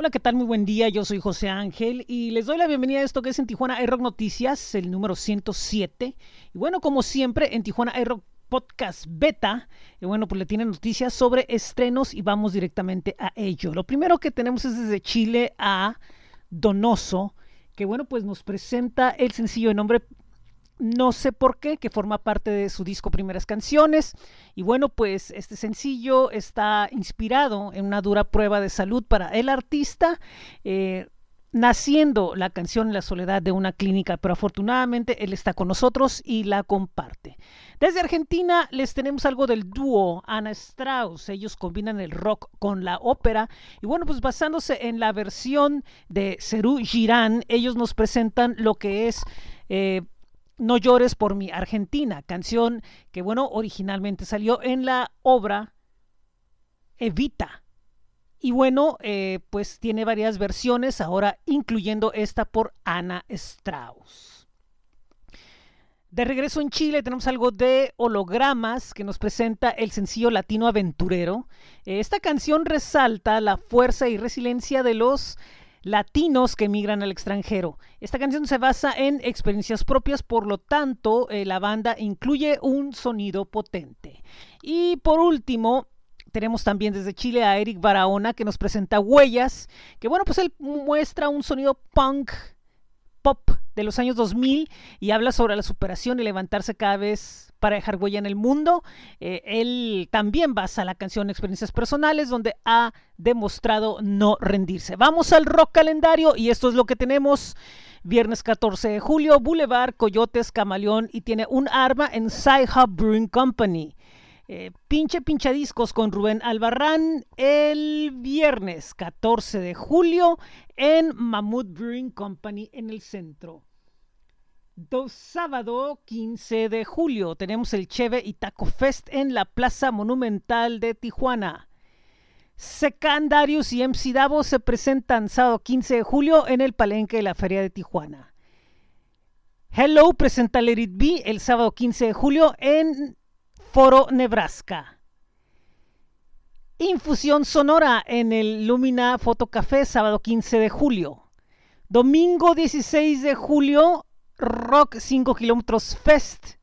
Hola, ¿qué tal? Muy buen día. Yo soy José Ángel y les doy la bienvenida a esto que es en Tijuana iRock Noticias, el número 107. Y bueno, como siempre, en Tijuana iRock Podcast Beta, y bueno, pues le tienen noticias sobre estrenos y vamos directamente a ello. Lo primero que tenemos es desde Chile a Donoso, que bueno, pues nos presenta el sencillo de nombre no sé por qué, que forma parte de su disco Primeras Canciones. Y bueno, pues este sencillo está inspirado en una dura prueba de salud para el artista. Eh, naciendo la canción en la soledad de una clínica, pero afortunadamente él está con nosotros y la comparte. Desde Argentina les tenemos algo del dúo Ana Strauss. Ellos combinan el rock con la ópera y bueno, pues basándose en la versión de Cerú Girán, ellos nos presentan lo que es eh, no llores por mi Argentina, canción que, bueno, originalmente salió en la obra Evita. Y bueno, eh, pues tiene varias versiones, ahora incluyendo esta por Ana Strauss. De regreso en Chile tenemos algo de hologramas que nos presenta el sencillo latino aventurero. Esta canción resalta la fuerza y resiliencia de los latinos que emigran al extranjero. Esta canción se basa en experiencias propias, por lo tanto, eh, la banda incluye un sonido potente. Y por último, tenemos también desde Chile a Eric Barahona que nos presenta Huellas, que bueno, pues él muestra un sonido punk, pop de los años 2000 y habla sobre la superación y levantarse cada vez para dejar huella en el mundo. Eh, él también basa la canción en experiencias personales donde ha demostrado no rendirse. Vamos al rock calendario y esto es lo que tenemos. Viernes 14 de julio, Boulevard, Coyotes, Camaleón y tiene un arma en Sci Brewing Company. Eh, pinche pinchadiscos con Rubén Albarrán el viernes 14 de julio en Mammoth Brewing Company en el centro sábado 15 de julio tenemos el Cheve y Taco Fest en la Plaza Monumental de Tijuana. Secandarius y MC Davo se presentan sábado 15 de julio en el Palenque de la Feria de Tijuana. Hello presenta Let It el sábado 15 de julio en Foro Nebraska. Infusión sonora en el Lumina Fotocafé sábado 15 de julio. Domingo 16 de julio Rock 5 Kilómetros Fest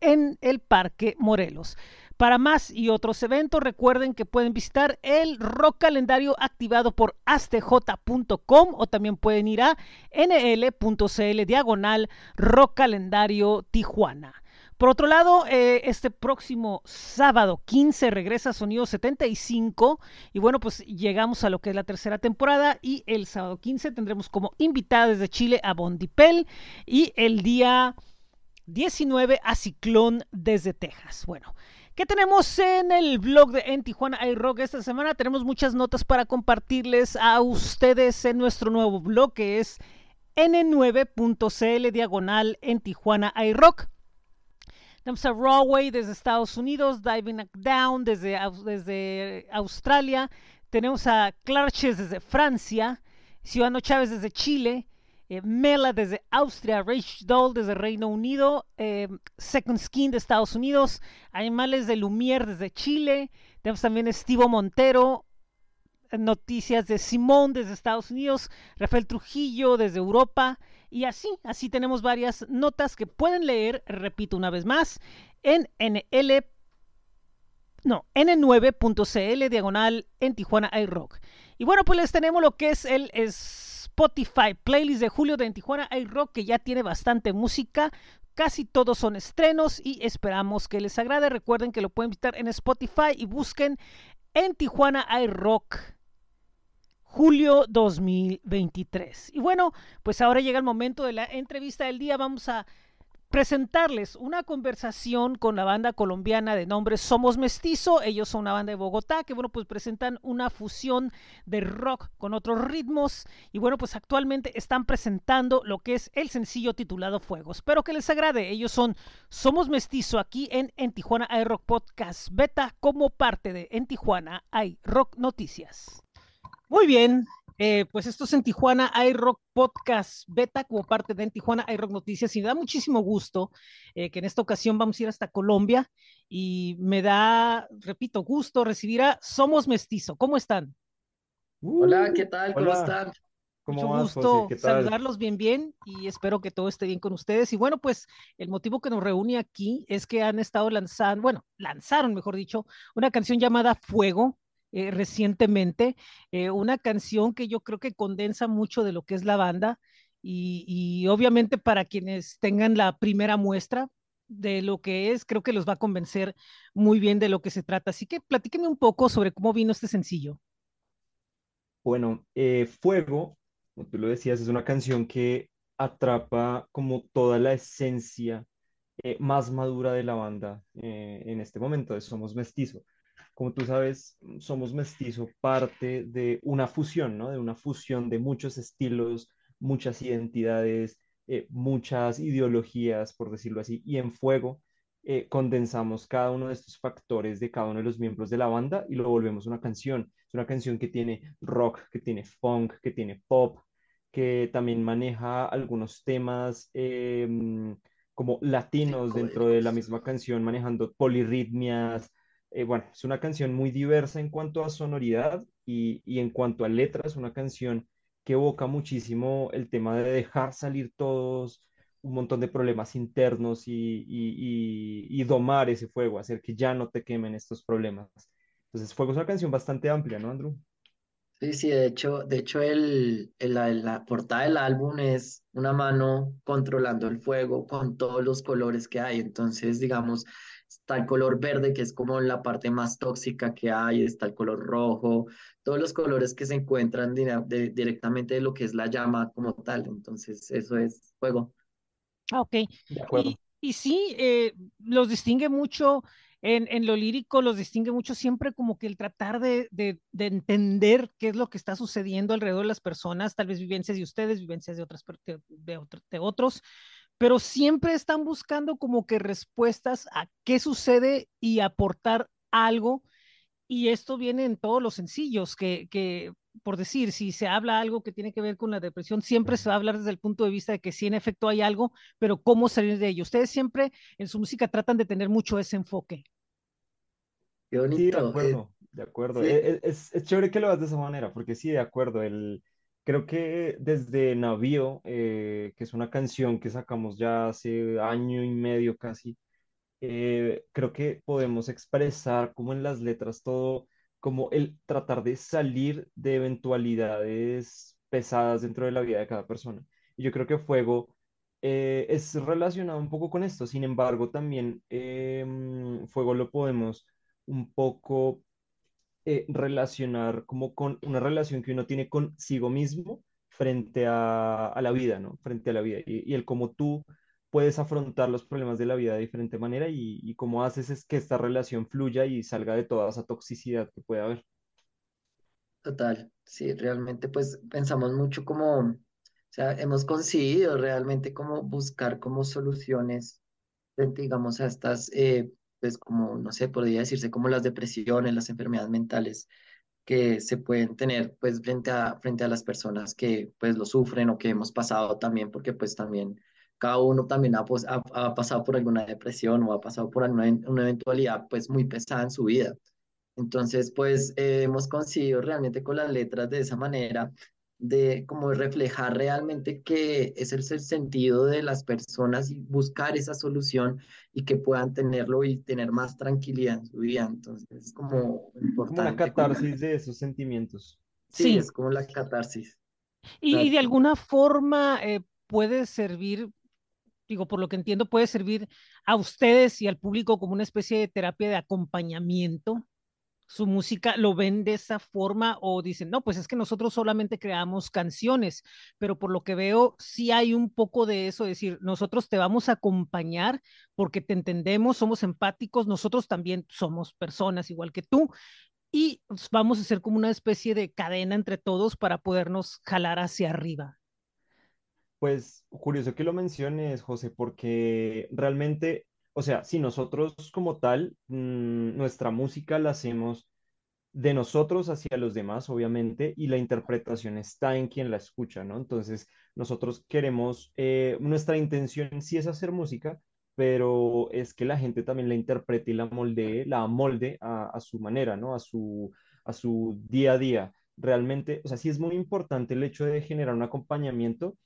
en el Parque Morelos. Para más y otros eventos, recuerden que pueden visitar el rock calendario activado por astj.com o también pueden ir a nl.cl diagonal rock calendario Tijuana. Por otro lado, eh, este próximo sábado 15 regresa Sonido 75 y bueno, pues llegamos a lo que es la tercera temporada y el sábado 15 tendremos como invitada desde Chile a Bondipel y el día 19 a Ciclón desde Texas. Bueno, ¿Qué tenemos en el blog de En Tijuana iRock esta semana? Tenemos muchas notas para compartirles a ustedes en nuestro nuevo blog que es n9.cl diagonal en Tijuana iRock. Tenemos a Rawway desde Estados Unidos, Diving Down desde, desde Australia. Tenemos a Clarches desde Francia, Ciudadano Chávez desde Chile, eh, Mela desde Austria, Rage Doll desde Reino Unido, eh, Second Skin de Estados Unidos, Animales de Lumière desde Chile. Tenemos también a Estivo Montero, noticias de Simón desde Estados Unidos, Rafael Trujillo desde Europa. Y así, así tenemos varias notas que pueden leer, repito una vez más, en NL, no, N9.cl diagonal en Tijuana iRock. Y bueno, pues les tenemos lo que es el Spotify playlist de julio de en Tijuana iRock, que ya tiene bastante música. Casi todos son estrenos y esperamos que les agrade. Recuerden que lo pueden visitar en Spotify y busquen en Tijuana iRock julio 2023. Y bueno, pues ahora llega el momento de la entrevista del día. Vamos a presentarles una conversación con la banda colombiana de nombre Somos Mestizo. Ellos son una banda de Bogotá que, bueno, pues presentan una fusión de rock con otros ritmos. Y bueno, pues actualmente están presentando lo que es el sencillo titulado Fuego. Espero que les agrade. Ellos son Somos Mestizo aquí en En Tijuana hay Rock Podcast Beta como parte de En Tijuana hay Rock Noticias. Muy bien, eh, pues esto es en Tijuana iRock Podcast Beta como parte de en Tijuana iRock Noticias y me da muchísimo gusto eh, que en esta ocasión vamos a ir hasta Colombia y me da, repito, gusto recibir a Somos Mestizo. ¿Cómo están? Hola, Uh, ¿qué tal? ¿Cómo hola, están? Mucho ¿cómo vas, José? gusto saludarlos bien, bien y espero que todo esté bien con ustedes. Y bueno, pues el motivo que nos reúne aquí es que han estado lanzando, bueno, lanzaron, mejor dicho, una canción llamada Fuego eh, recientemente, eh, una canción que yo creo que condensa mucho de lo que es la banda y, obviamente para quienes tengan la primera muestra de lo que es, creo que los va a convencer muy bien de lo que se trata. Así que platíqueme un poco sobre cómo vino este sencillo. Bueno, eh, Fuego, como tú lo decías, es una canción que atrapa como toda la esencia más madura de la banda en este momento, de Somos Mestizo. Como tú sabes, Somos Mestizo parte de una fusión, ¿no? De una fusión de muchos estilos, muchas identidades, eh, muchas ideologías, por decirlo así, y en Fuego eh, condensamos cada uno de estos factores de cada uno de los miembros de la banda y lo volvemos una canción. Es una canción que tiene rock, que tiene funk, que tiene pop, que también maneja algunos temas em, como latinos dentro de la misma canción, manejando polirritmias. Eh, bueno, es una canción muy diversa en cuanto a sonoridad y, y en cuanto a letras, una canción que evoca muchísimo el tema de dejar salir todos un montón de problemas internos y, y, y, y domar ese fuego, hacer que ya no te quemen estos problemas. Entonces, Fuego es una canción bastante amplia, ¿no, Andrew? Sí, sí, de hecho, de hecho el, el- la, la portada del álbum es una mano controlando el fuego con todos los colores que hay. Entonces, digamos, está el color verde, que es como la parte más tóxica que hay, está el color rojo, todos los colores que se encuentran de- directamente de lo que es la llama como tal. Entonces, eso es fuego. Ah, ok. De Y, acuerdo. y sí, eh, los distingue mucho en, en lo lírico, los distingue mucho siempre como que el tratar de, de, de entender qué es lo que está sucediendo alrededor de las personas, tal vez vivencias de ustedes, vivencias de otras de, de otro- de otros, pero siempre están buscando como que respuestas a qué sucede y aportar algo y esto viene en todos los sencillos, que, que, por decir, si se habla algo que tiene que ver con la depresión, siempre se va a hablar desde el punto de vista de que sí, en efecto hay algo, pero cómo salir de ello. Ustedes siempre en su música tratan de tener mucho ese enfoque. Qué Sí, de bonito. eh, acuerdo, de acuerdo. sí, E- e- Es, es, chévere que lo hagas de esa manera, porque sí, de acuerdo. El, creo que desde Navío, eh, que es una canción que sacamos ya hace año y medio casi, eh, creo que podemos expresar como en las letras todo, como el tratar de salir de eventualidades pesadas dentro de la vida de cada persona. Y yo creo que Fuego eh, es relacionado un poco con esto, sin embargo, también mm, Fuego lo podemos un poco eh, relacionar como con una relación que uno tiene consigo mismo frente a, a la vida, ¿no? Frente a la vida. Y, el cómo tú puedes afrontar los problemas de la vida de diferente manera y, y cómo haces es que esta relación fluya y salga de toda esa toxicidad que puede haber. total. Sí, realmente pues pensamos mucho como, o sea, hemos conseguido realmente como buscar como soluciones digamos, a estas, eh, pues como, no sé, podría decirse como las depresiones, las enfermedades mentales que se pueden tener, pues, frente a, frente a las personas que, pues, lo sufren o que hemos pasado también, porque, pues, también cada uno también ha, pues, ha, pasado por alguna depresión o ha pasado por alguna una eventualidad, pues, muy pesada en su vida. Entonces, pues, eh, hemos conseguido realmente con las letras de esa manera de como reflejar realmente que ese es el sentido de las personas y buscar esa solución y que puedan tenerlo y tener más tranquilidad en su vida. Entonces, es como Como una importante, como, catarsis de esos sentimientos. sí, Sí, es como la catarsis. y, y de alguna forma eh, puede servir, digo, por lo que entiendo, puede servir a ustedes y al público como una especie de terapia de acompañamiento su música lo ven de esa forma o dicen, no, pues es que nosotros solamente creamos canciones, pero por lo que veo, sí hay un poco de eso, es decir, nosotros te vamos a acompañar porque te entendemos, somos empáticos, nosotros también somos personas igual que tú y vamos a ser como una especie de cadena entre todos para podernos jalar hacia arriba. Pues curioso que lo menciones, José, porque realmente, o sea, si nosotros como tal, mm, nuestra música la hacemos de nosotros hacia los demás, obviamente, y la interpretación está en quien la escucha, ¿no? Entonces, nosotros queremos, eh, nuestra intención sí es hacer música, pero es que la gente también la interprete y la moldee, la molde a, a su manera, ¿no? A su, a su día a día. realmente, o sea, sí es muy importante el hecho de generar un acompañamiento.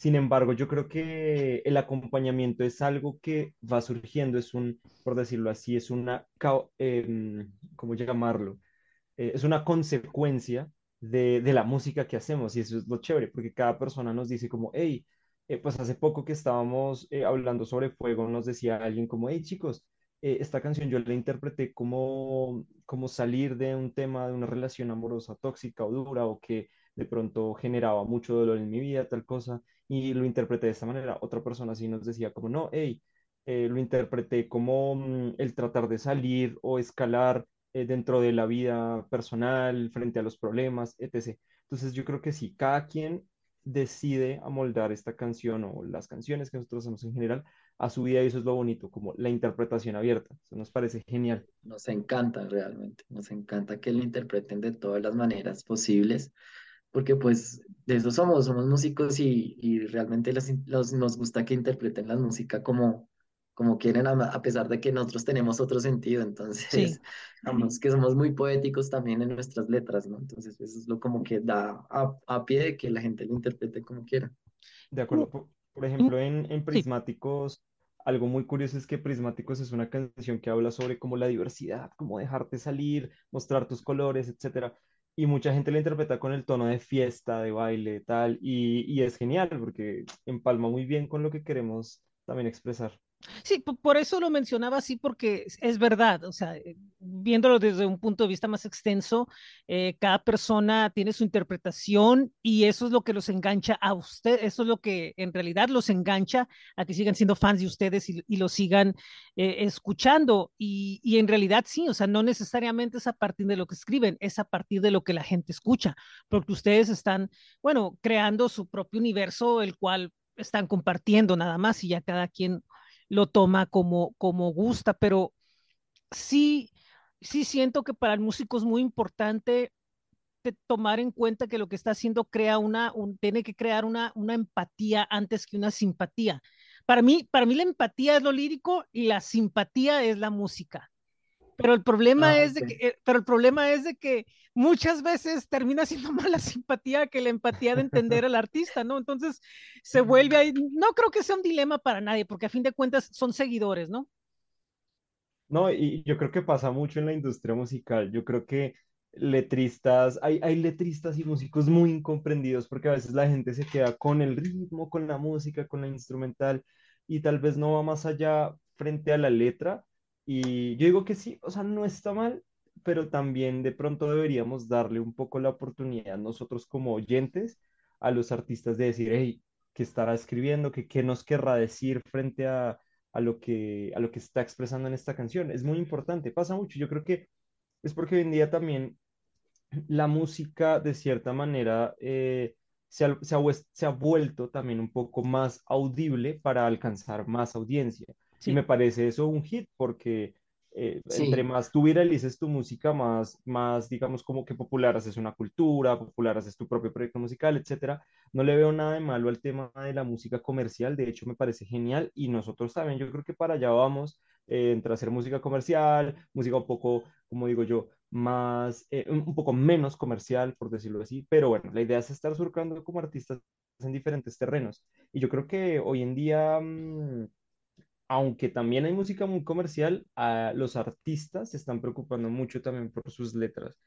Sin embargo, yo creo que el acompañamiento es algo que va surgiendo, es un, por decirlo así, es una, eh, ¿cómo llamarlo? Eh, es una consecuencia de, de, la música que hacemos y eso es lo chévere, porque cada persona nos dice como, hey, eh, pues hace poco que estábamos eh, hablando sobre fuego, nos decía alguien como, hey chicos, esta canción yo la interpreté como, como salir de un tema de una relación amorosa tóxica o dura o que de pronto generaba mucho dolor en mi vida, tal cosa, y lo interpreté de esta manera. Otra persona así nos decía como, no, hey, lo interpreté como mm, el tratar de salir o escalar eh, dentro de la vida personal, frente a los problemas, etc. Entonces yo creo que sí, cada quien decide amoldar esta canción o las canciones que nosotros hacemos en general a su vida y eso es lo bonito, como la interpretación abierta. Eso nos parece genial. Nos encanta realmente, nos encanta que lo interpreten de todas las maneras posibles, porque pues de eso somos, somos músicos y, y realmente nos gusta que interpreten la música como, como quieren, a, pesar de que nosotros tenemos otro sentido, entonces, vamos, que somos muy poéticos también en nuestras letras, ¿no? Entonces, eso es lo como que da a, pie de que la gente lo interprete como quiera. De acuerdo. Por, mm. ejemplo, en, en Prismáticos, algo muy curioso es que Prismáticos es una canción que habla sobre como la diversidad, cómo dejarte salir, mostrar tus colores, etcétera. Y mucha gente la interpreta con el tono de fiesta, de baile, tal, y, y es genial porque empalma muy bien con lo que queremos también expresar. Sí, por eso lo mencionaba así, porque es verdad, o sea, eh, viéndolo desde un punto de vista más extenso, eh, cada persona tiene su interpretación y eso es lo que los engancha a usted, eso es lo que en realidad los engancha a que sigan siendo fans de ustedes y, y sigan eh, escuchando. Y, y, en realidad sí, o sea, no necesariamente es a partir de lo que escriben, es a partir de lo que la gente escucha, porque ustedes están, bueno, creando su propio universo, el cual están compartiendo nada más y ya cada quien lo toma como, como gusta, pero sí, sí siento que para el músico es muy importante tomar en cuenta que lo que está haciendo crea una, tiene que crear una, una empatía antes que una simpatía. Para mí, para mí la empatía es lo lírico y la simpatía es la música. Pero el problema ah, es de que, eh, pero el problema es de que muchas veces termina siendo más la simpatía que la empatía de entender al artista, ¿no? Entonces se vuelve ahí, no creo que sea un dilema para nadie, porque a fin de cuentas son seguidores, ¿no? No, y yo creo que pasa mucho en la industria musical. Yo creo que letristas, hay, hay letristas y músicos muy incomprendidos porque a veces la gente se queda con el ritmo, con la música, con la instrumental y tal vez no va más allá frente a la letra y yo digo que sí, o sea, no está mal, pero también de pronto deberíamos darle un poco la oportunidad nosotros como oyentes a los artistas de decir, hey, ¿qué estará escribiendo? ¿Qué, qué nos querrá decir frente a, a, lo que, a lo que está expresando en esta canción? Es muy importante, pasa mucho. Yo creo que es porque hoy en día también la música, de cierta manera, eh, se, ha, se, ha, se ha vuelto también un poco más audible para alcanzar más audiencia. Y me parece eso un hit porque eh, entre más tú viralices tu música, más, más, digamos, como que popular haces una cultura, popular haces tu propio proyecto musical, etcétera. No le veo nada de malo al tema de la música comercial, de hecho me parece genial y nosotros también, yo creo que para allá vamos, eh, entre hacer música comercial, música un poco, como digo yo, más, eh, un poco menos comercial, por decirlo así, pero bueno, la idea es estar surcando como artistas en diferentes terrenos. Y yo creo que hoy en día... Mm, aunque también hay música muy comercial, a los artistas se están preocupando mucho también por sus letras.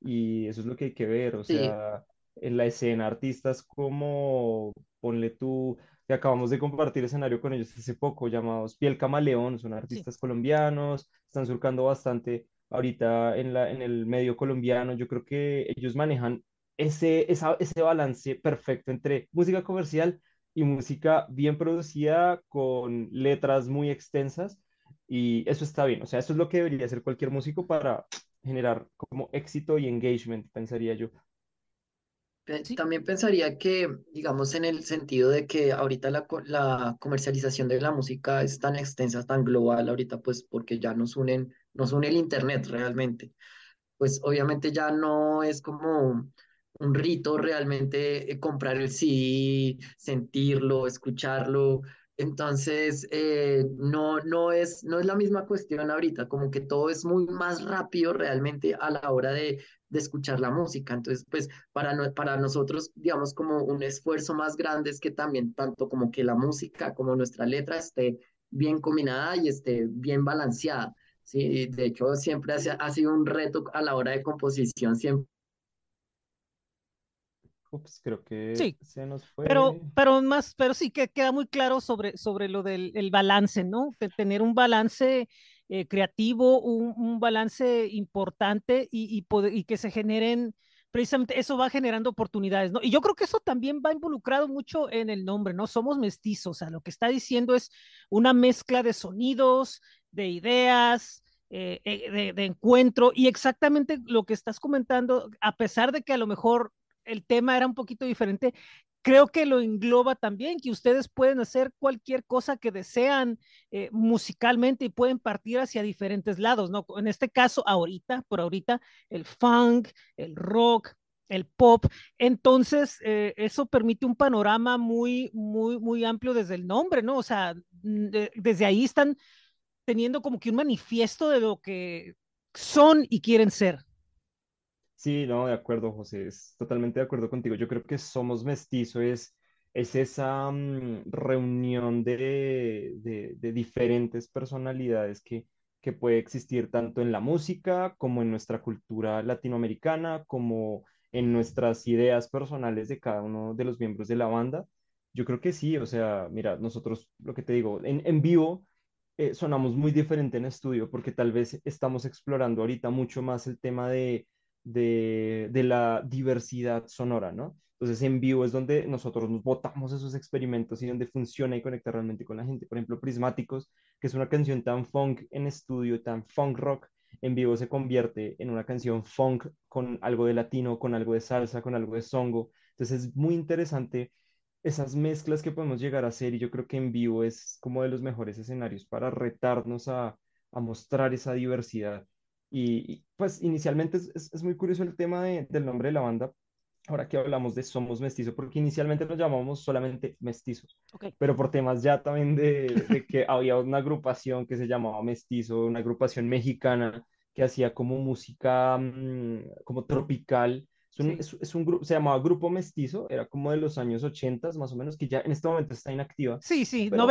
Y eso es lo que hay que ver, o sea, en la escena, artistas como, ponle tú, que acabamos de compartir escenario con ellos hace poco, llamados Piel Camaleón, son artistas colombianos, están surcando bastante ahorita en, la, en el medio colombiano. Yo creo que ellos manejan ese, ese balance perfecto entre música comercial y música bien producida con letras muy extensas y eso está bien, o sea, eso es lo que debería hacer cualquier músico para generar como éxito y engagement, pensaría yo. También pensaría que, digamos, en el sentido de que ahorita la, la, comercialización de la música es tan extensa, tan global, ahorita pues porque ya nos unen, nos une el Internet realmente. Pues obviamente ya no es como un rito realmente eh, comprar el CD, sentirlo, escucharlo, Entonces, eh, no, no es, no es la misma cuestión ahorita, como que todo es muy más rápido realmente a la hora de, de escuchar la música. Entonces, pues para, no- para nosotros, digamos, como un esfuerzo más grande es que también tanto como que la música como nuestra letra esté bien combinada y esté bien balanceada. Sí, de hecho, siempre ha, ha sido un reto a la hora de composición, siempre Ups, creo que Sí, se nos pero, fue. pero más, pero sí que queda muy claro sobre, sobre lo del el balance, ¿no? De tener un balance eh, creativo, un, un balance importante y, y, poder- y que se generen, precisamente eso va generando oportunidades, ¿no? Y yo creo que eso también va involucrado mucho en el nombre, ¿no? Somos mestizos, o sea, lo que está diciendo es una mezcla de sonidos, de ideas. eh, eh, de, de encuentro y exactamente lo que estás comentando, a pesar de que a lo mejor el tema era un poquito diferente, creo que lo engloba también, que ustedes pueden hacer cualquier cosa que desean eh, musicalmente y pueden partir hacia diferentes lados, ¿no? En este caso, ahorita, por ahorita, el funk, el rock, el pop. Entonces, eh, eso permite un panorama muy, muy, muy amplio desde el nombre, ¿no? O sea, de, desde ahí están teniendo como que un manifiesto de lo que son y quieren ser. Sí, no, de acuerdo, José, es totalmente de acuerdo contigo. Yo creo que Somos Mestizo es, es esa mm, reunión de, de, diferentes personalidades que, que puede existir tanto en la música como en nuestra cultura latinoamericana, como en nuestras ideas personales de cada uno de los miembros de la banda. Yo creo que sí, o sea, mira, nosotros, lo que te digo, en, en vivo eh, sonamos muy diferente en estudio porque tal vez estamos explorando ahorita mucho más el tema de de, de la diversidad sonora, ¿no? Entonces en vivo es donde nosotros nos botamos esos experimentos y donde funciona y conecta realmente con la gente. Por ejemplo, Prismáticos, que es una canción tan funk en estudio, tan funk rock, en vivo se convierte en una canción funk con algo de latino, con algo de salsa, con algo de songo. Entonces es muy interesante esas mezclas que podemos llegar a hacer y yo creo que en vivo es como de los mejores escenarios para retarnos a, a mostrar esa diversidad. Y, y, pues inicialmente es, es- es muy curioso el tema de- del nombre de la banda, ahora que hablamos de Somos Mestizos, porque inicialmente nos llamábamos solamente Mestizos, Ok. pero por temas ya también de, de que había una agrupación que se llamaba Mestizo, una agrupación mexicana que hacía como música mm, como tropical. Es un, Sí. es, es un grupo, se llamaba Grupo Mestizo, era como de los años 80 más o menos, que ya en este momento está inactiva, Sí, sí, pero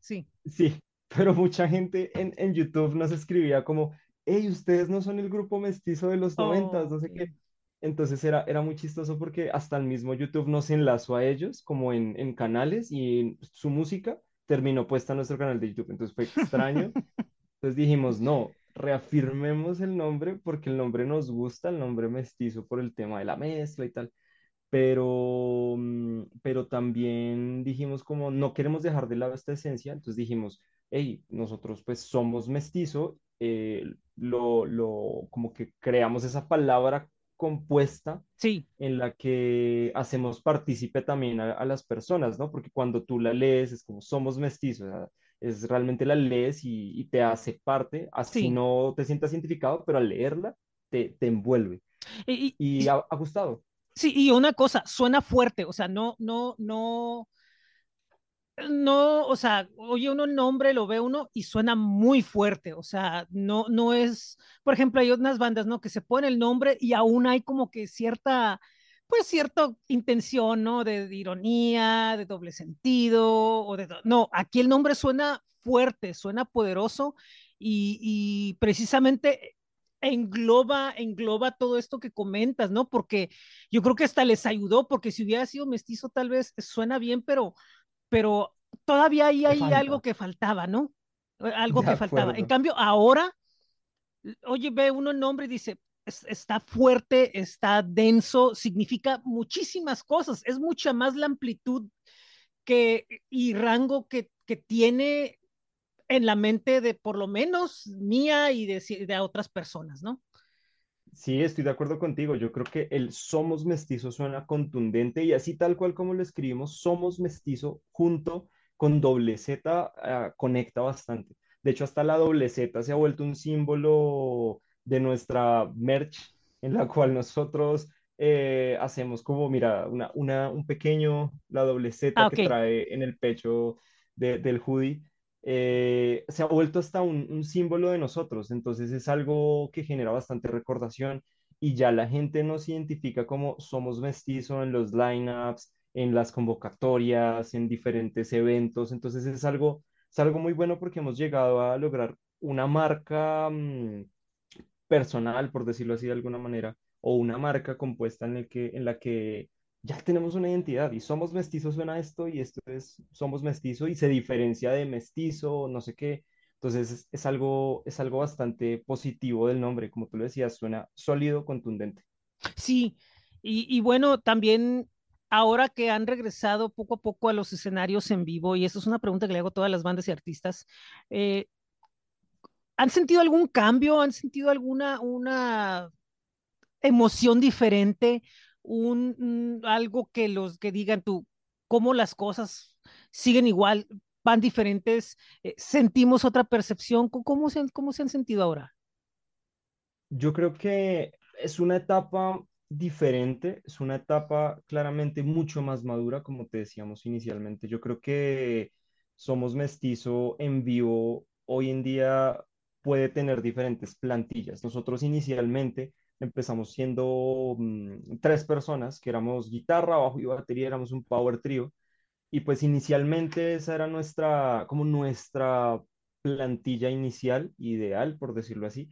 sí. Sí, pero mucha gente en, en YouTube nos escribía como, hey, ustedes no son el grupo mestizo de los noventas, no sé qué. Entonces era, era muy chistoso porque hasta el mismo YouTube nos enlazó a ellos como en, en canales y en su música terminó puesta en nuestro canal de YouTube. Entonces fue extraño. Entonces dijimos, no, reafirmemos el nombre porque el nombre nos gusta, el nombre mestizo por el tema de la mezcla y tal pero, mm, pero también dijimos como no queremos dejar de lado esta esencia, entonces dijimos, hey, nosotros pues somos mestizo, eh, lo, lo, como que creamos esa palabra compuesta Sí, en la que hacemos partícipe también a, a las personas, ¿no? Porque cuando tú la lees es como somos mestizos, o sea, es realmente la lees y, y te hace parte, así sí. no te sientas identificado, pero al leerla te, te envuelve Y, y- y ha, ha gustado. sí, y una cosa, suena fuerte, o sea, no, no, no, no, o sea, oye uno el nombre, lo ve uno y suena muy fuerte, o sea, no, no es, por ejemplo, hay unas bandas, ¿no? Que se pone el nombre y aún hay como que cierta, pues cierta intención, ¿no? De, de ironía, de doble sentido, o de, no, aquí el nombre suena fuerte, suena poderoso y, y precisamente engloba, engloba todo esto que comentas, ¿no? Porque yo creo que hasta les ayudó, porque si hubiera sido mestizo tal vez suena bien, pero pero todavía ahí hay algo que faltaba, ¿no? Eh, Algo De que faltaba. En cambio, ahora, oye, ve uno el nombre y dice, "Es- está fuerte, está denso, significa muchísimas cosas, es mucha más la amplitud que, y rango que, que tiene en la mente de por lo menos mía y de, de otras personas, ¿no? Sí, estoy de acuerdo contigo. Yo creo que el somos mestizo suena contundente y así tal cual como lo escribimos, somos mestizo junto con doble Z ah, conecta bastante. De hecho, hasta la doble Z se ha vuelto un símbolo de nuestra merch en la cual nosotros eh, hacemos como, mira, una, una, un pequeño, la doble Ah, Z que ok. trae en el pecho del hoodie, eh, se ha vuelto hasta un, símbolo de nosotros. Entonces es algo que genera bastante recordación y ya la gente nos identifica como somos mestizo en los lineups, en las convocatorias, en diferentes eventos. Entonces es algo, es algo muy bueno porque hemos llegado a lograr una marca mm, personal, por decirlo así de alguna manera, o una marca compuesta en, el que, en la que ya tenemos una identidad y somos mestizos suena esto y esto es somos mestizo y se diferencia de mestizo, no sé qué. Entonces es, algo, es algo bastante positivo del nombre, como tú lo decías, suena sólido, contundente. Sí, y, y bueno, también ahora que han regresado poco a poco a los escenarios en vivo, y esto es una pregunta que le hago a todas las bandas y artistas, eh, ¿han sentido algún cambio? ¿Han sentido alguna una emoción diferente? Un, algo que los que digan tú, cómo las cosas siguen igual, van diferentes, eh, sentimos otra percepción. ¿Cómo se, ¿Cómo se han sentido ahora? Yo creo que es una etapa diferente, es una etapa claramente mucho más madura, como te decíamos inicialmente. Yo creo que Somos Mestizo en vivo hoy en día puede tener diferentes plantillas. Nosotros inicialmente empezamos siendo mm, tres personas, que éramos guitarra, bajo y batería, éramos un power trio. Y pues inicialmente esa era nuestra, como nuestra plantilla inicial, ideal, por decirlo así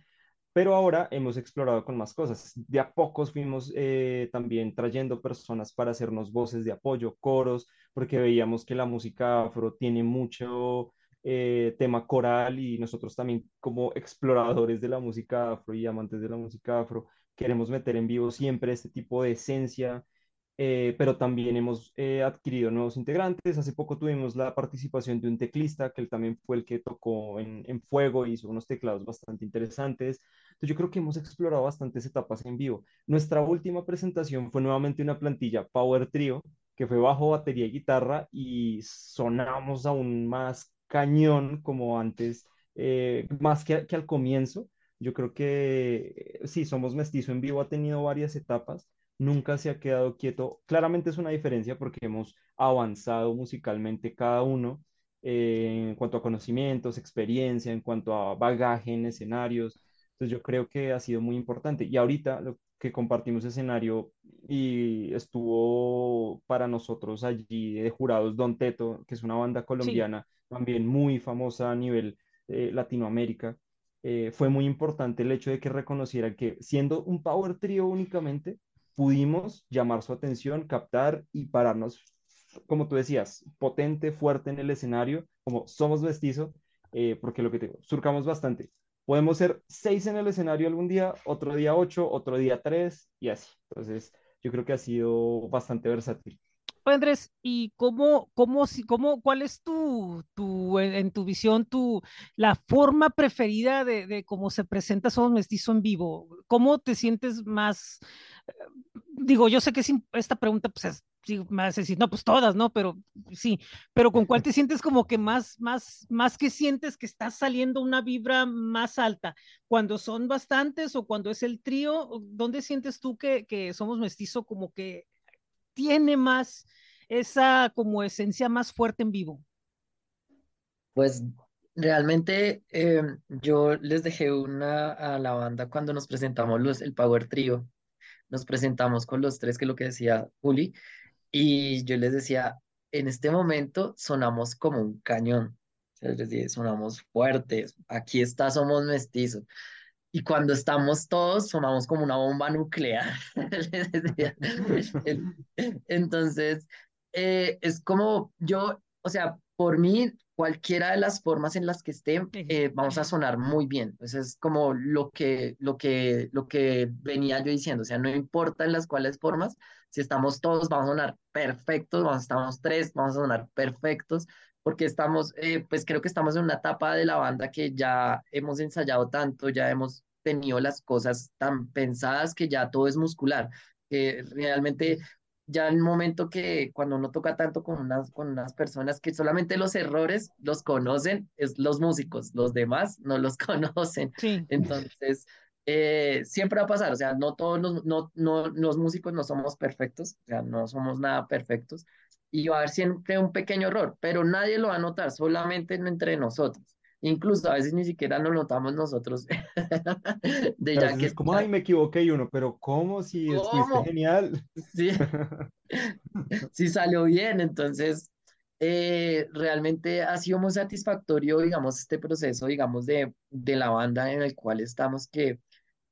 pero ahora hemos explorado con más cosas. De a pocos fuimos eh, también trayendo personas para hacernos voces de apoyo, coros, porque veíamos que la música afro tiene mucho eh, tema coral y nosotros también como exploradores de la música afro y amantes de la música afro queremos meter en vivo siempre este tipo de esencia eh, pero también hemos eh, adquirido nuevos integrantes. Hace poco tuvimos la participación de un teclista, que él también fue el que tocó en, en Fuego hizo unos teclados bastante interesantes. Entonces yo creo que hemos explorado bastantes etapas en vivo. Nuestra última presentación fue nuevamente una plantilla Power Trio, que fue bajo, batería y guitarra, y sonamos aún más cañón como antes, eh, más que, que al comienzo. Yo creo que sí, Somos Mestizo en vivo ha tenido varias etapas nunca se ha quedado quieto. Claramente es una diferencia porque hemos avanzado musicalmente cada uno eh, en cuanto a conocimientos, experiencia, en cuanto a bagaje en escenarios. Entonces yo creo que ha sido muy importante. Y ahorita lo que compartimos escenario y estuvo para nosotros allí de jurados Don Teto, que es una banda colombiana también muy famosa a nivel eh, Latinoamérica. Eh, fue muy importante el hecho de que reconociera que siendo un power trio únicamente, pudimos llamar su atención, captar y pararnos, como tú decías, potente, fuerte en el escenario, como somos mestizo, eh, porque lo que te digo, surcamos bastante. Podemos ser seis en el escenario algún día, otro día ocho, otro día tres y así. Entonces, yo creo que ha sido bastante versátil. Andrés, ¿y cómo, cómo, cómo, cuál es tu, tu en, tu visión, tu, la forma preferida de, de cómo se presenta Somos Mestizo en vivo? ¿Cómo te sientes más, digo, yo sé que esta pregunta, pues es, sí, más decir, no, pues todas, ¿no? Pero sí, pero ¿con cuál te sientes como que más, más, más que sientes que está saliendo una vibra más alta? ¿Cuando son bastantes o cuando es el trío? ¿Dónde sientes tú que, que somos mestizo como que tiene más esa como esencia más fuerte en vivo? Pues realmente eh, yo les dejé una a la banda cuando nos presentamos los, el Power Trio nos presentamos con los tres, que es lo que decía Juli, y yo les decía, en este momento sonamos como un cañón, les decía, sonamos fuertes, aquí está, somos mestizos. Y cuando estamos todos, sonamos como una bomba nuclear. Entonces, eh, es como yo, o sea, por mí, cualquiera de las formas en las que esté, eh, vamos a sonar muy bien. Eso es como lo que, lo, que, lo que venía yo diciendo. O sea, no importa en las cuales formas, si estamos todos, vamos a sonar perfectos, vamos, estamos tres, vamos a sonar perfectos, porque estamos, eh, pues creo que estamos en una etapa de la banda que ya hemos ensayado tanto, ya hemos tenido las cosas tan pensadas que ya todo es muscular. que realmente ya en un momento que cuando uno toca tanto con unas, con unas personas que solamente los errores los conocen, es los músicos, los demás no los conocen. Entonces, eh, siempre va a pasar, o sea, no todos los, no, no, los músicos no somos perfectos, o sea, no somos nada perfectos, y va a haber siempre un pequeño error, pero nadie lo va a notar, solamente entre nosotros. Incluso a veces ni siquiera lo notamos nosotros. de ya que es como, ay, me equivoqué y uno, pero ¿cómo? Si estuviste genial. Sí. sí salió bien, entonces eh, realmente ha sido muy satisfactorio, digamos, este proceso, digamos, de, de la banda en el cual estamos, que,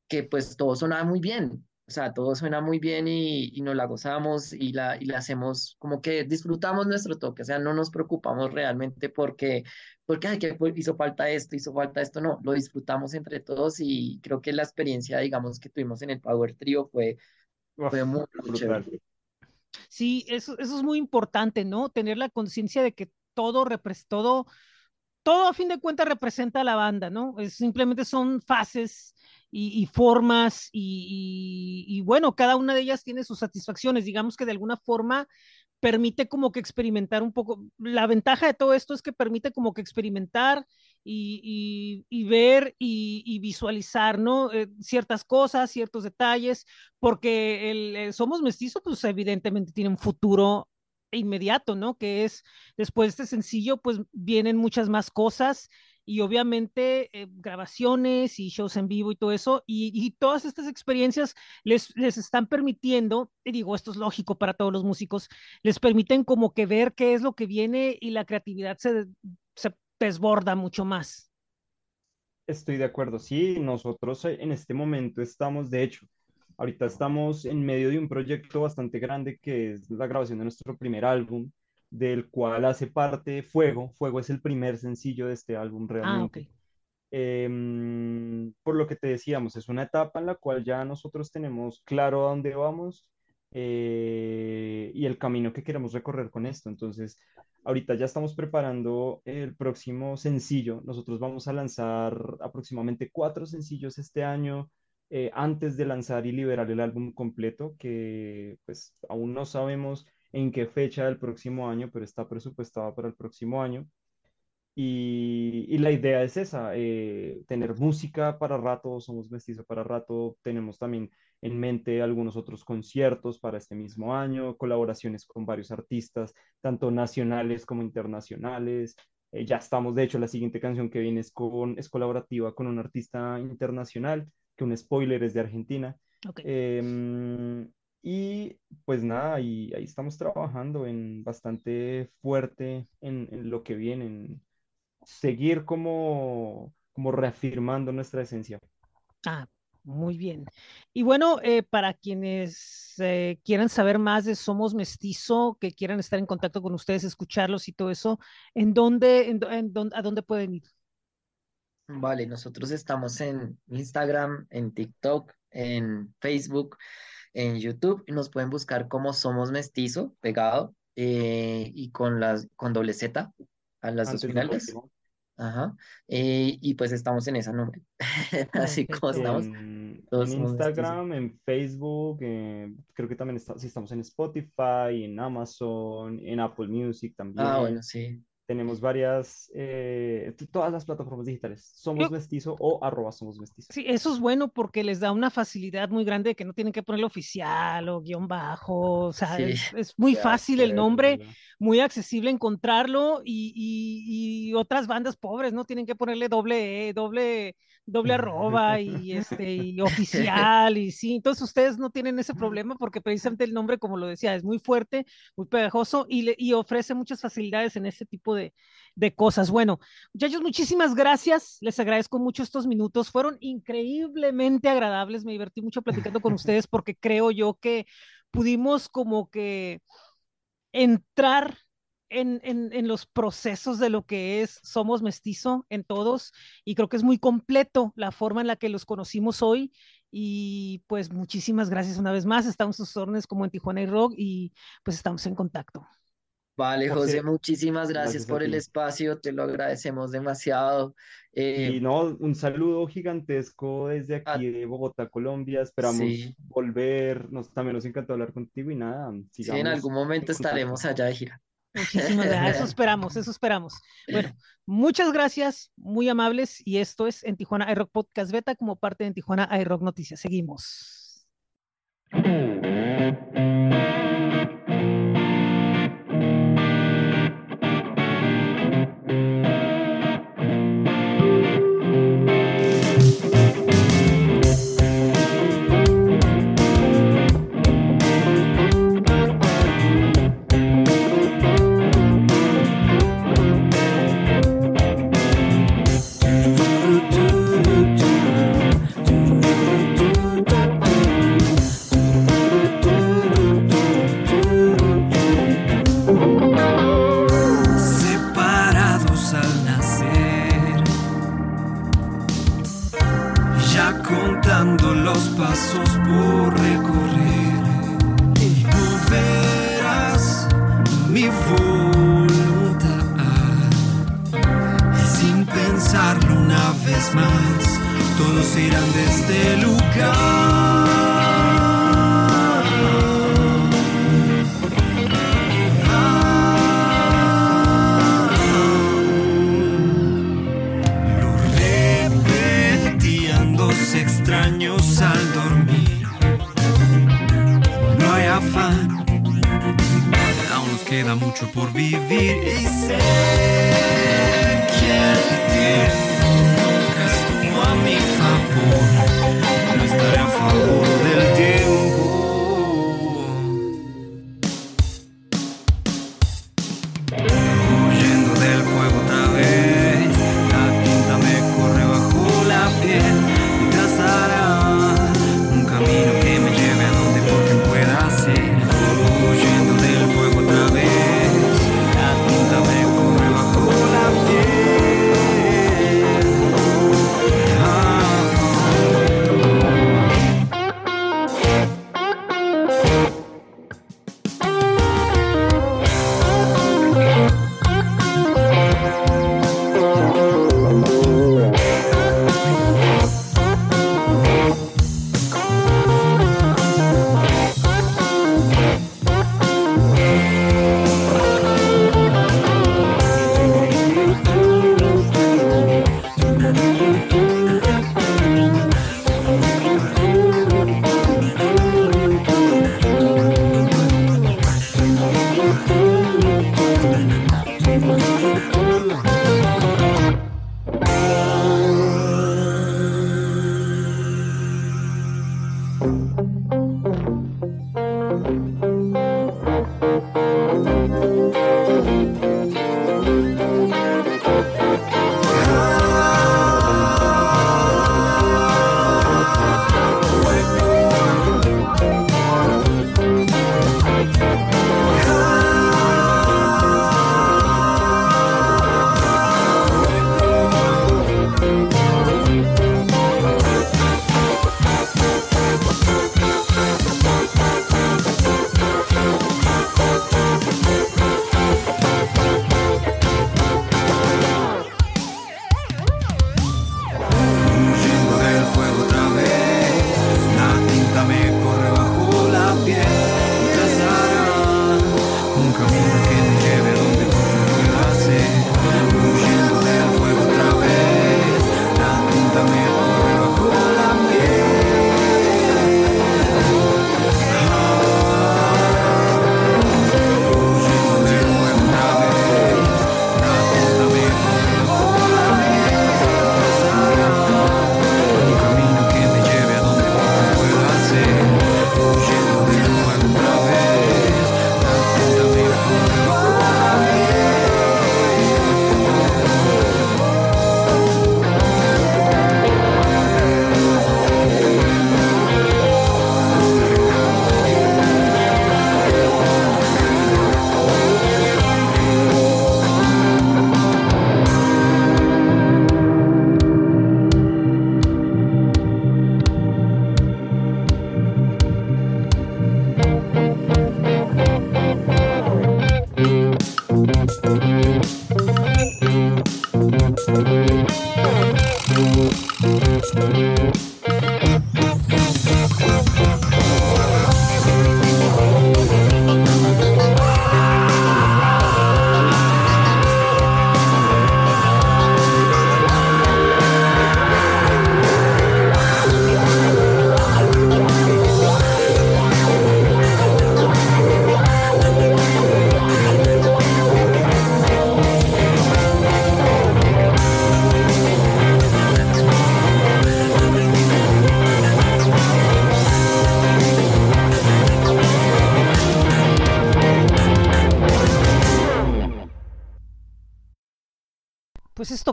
que pues todo sonaba muy bien, o sea, todo suena muy bien y, y nos la gozamos y la, y la hacemos como que disfrutamos nuestro toque, o sea, no nos preocupamos realmente porque, porque ay, que hizo falta esto, hizo falta esto, no, lo disfrutamos entre todos y creo que la experiencia, digamos, que tuvimos en el Power Trio fue, fue muy, chévere. Sí, eso, eso es muy importante, ¿no? Tener la conciencia de que todo, todo, todo a fin de cuentas representa a la banda, ¿no? Es, simplemente son fases y, formas y, bueno, cada una de ellas tiene sus satisfacciones. Digamos que de alguna forma permite como que experimentar un poco. La ventaja de todo esto es que permite como que experimentar y, ver y, visualizar, ¿no? Eh, ciertas cosas, ciertos detalles, porque el, Somos Mestizo, pues evidentemente tiene un futuro inmediato, ¿no? Que es, después de este sencillo, pues vienen muchas más cosas y obviamente eh, grabaciones y shows en vivo y todo eso, y, todas estas experiencias les, les están permitiendo, y digo, esto es lógico para todos los músicos, les permiten como que ver qué es lo que viene y la creatividad se, se desborda mucho más. Estoy de acuerdo, sí, nosotros en este momento estamos, de hecho, ahorita estamos en medio de un proyecto bastante grande que es la grabación de nuestro primer álbum del cual hace parte Fuego. Fuego es el primer sencillo de este álbum ah, realmente. Em, por lo que te decíamos, es una etapa en la cual ya nosotros tenemos claro a dónde vamos eh, y el camino que queremos recorrer con esto. Entonces, ahorita ya estamos preparando el próximo sencillo. Nosotros vamos a lanzar aproximadamente cuatro sencillos este año. Eh, antes de lanzar y liberar el álbum completo, que pues aún no sabemos en qué fecha del próximo año, pero está presupuestada para el próximo año. Y, la idea es esa, eh, tener música para rato, somos mestizos para rato, tenemos también en mente algunos otros conciertos para este mismo año, colaboraciones con varios artistas, tanto nacionales como internacionales. Eh, ya estamos, de hecho, la siguiente canción que viene es, con, es colaborativa con un artista internacional, que un spoiler es de Argentina. Em, y pues nada, y ahí estamos trabajando en bastante fuerte en, lo que viene, en seguir como, como reafirmando nuestra esencia. Ah, muy bien. Y bueno, eh, para quienes eh, quieran saber más de Somos Mestizo, que quieran estar en contacto con ustedes, escucharlos y todo eso, ¿en dónde, en, ¿a dónde pueden ir? Vale, nosotros estamos en Instagram, en TikTok, en Facebook en YouTube nos pueden buscar como Somos Mestizo, pegado, eh, y con las con doble Z a las dos finales. Ajá. Eh, y pues estamos en esa nombre. Así como estamos. En, Instagram, en Facebook, eh, creo que también está, sí, estamos en Spotify, en Amazon, en Apple Music también. Ah, bueno, sí tenemos varias, eh, todas las plataformas digitales. Somos Mestizo o arroba Somos Mestizo. Sí, eso es bueno porque les da una facilidad muy grande de que no tienen que ponerlo oficial o guion bajo. O sea, es, muy fácil el nombre, muy accesible encontrarlo y, y, y, otras bandas pobres no tienen que ponerle doble E, doble doble arroba y este y oficial y sí, entonces ustedes no tienen ese problema porque precisamente el nombre, como lo decía, es muy fuerte, muy pegajoso y, y ofrece muchas facilidades en este tipo de, de cosas. Bueno, muchachos, muchísimas gracias, les agradezco mucho estos minutos, fueron increíblemente agradables, me divertí mucho platicando con ustedes porque creo yo que pudimos como que entrar en, en, los procesos de lo que es Somos Mestizo en todos y creo que es muy completo la forma en la que los conocimos hoy y pues muchísimas gracias una vez más, estamos sus órdenes como en Tijuana y Rock y pues estamos en contacto. Vale, José, muchísimas gracias, por el espacio, te lo agradecemos demasiado. Eh, y no, un saludo gigantesco desde aquí de Bogotá, Colombia. Esperamos volver. Nos, también nos encantó hablar contigo y nada. Sí, en algún momento estaremos allá de gira. Muchísimas gracias. Eso esperamos, eso esperamos. Bueno, muchas gracias, muy amables. Y esto es en Tijuana iRock Podcast Beta como parte de Tijuana iRock Noticias. Seguimos.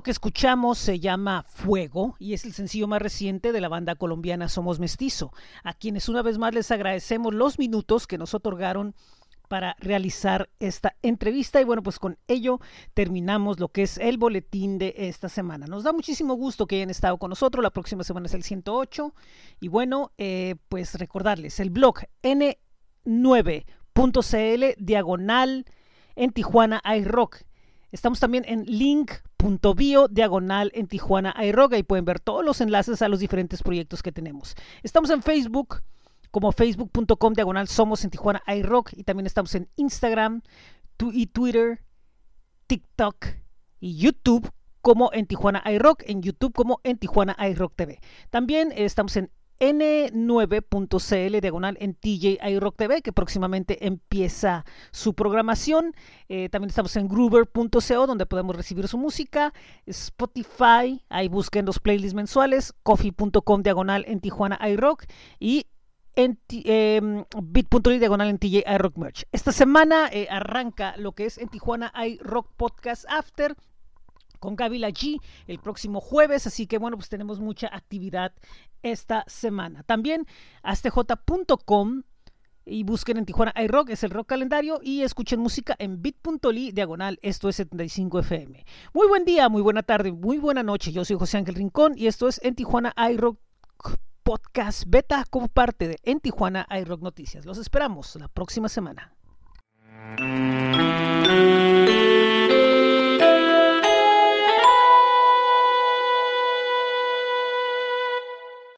Que escuchamos se llama Fuego y es el sencillo más reciente de la banda colombiana Somos Mestizo, a quienes una vez más les agradecemos los minutos que nos otorgaron para realizar esta entrevista. Y bueno, pues con ello terminamos lo que es el boletín de esta semana. Nos da muchísimo gusto que hayan estado con nosotros. La próxima semana es el 108. Y bueno, eh, pues recordarles el blog n9.cl diagonal en Tijuana iRock. Estamos también en link.bio diagonal en Tijuana iRock. Ahí pueden ver todos los enlaces a los diferentes proyectos que tenemos. Estamos en Facebook como facebook.com diagonal somos en Tijuana iRock y también estamos en Instagram y Twitter, TikTok y YouTube como en Tijuana iRock, en YouTube como en Tijuana iRock TV. También estamos en n9.cl diagonal en TJ iRock TV, que próximamente empieza su programación. Eh, también estamos en groover.co, donde podemos recibir su música. Spotify, ahí busquen los playlists mensuales. Coffee.com diagonal en Tijuana iRock. Y en eh, bit.ly diagonal en TJ iRock Merch. Esta semana eh, arranca lo que es en Tijuana iRock Podcast After con Gaby G el próximo jueves, así que bueno, pues tenemos mucha actividad esta semana. También astj.com y busquen en Tijuana iRock, es el rock calendario, y escuchen música en bit.ly diagonal, esto es 75 FM. Muy buen día, muy buena tarde, muy buena noche. Yo soy José Ángel Rincón y esto es en Tijuana iRock Podcast Beta como parte de En Tijuana iRock Noticias. Los esperamos la próxima semana.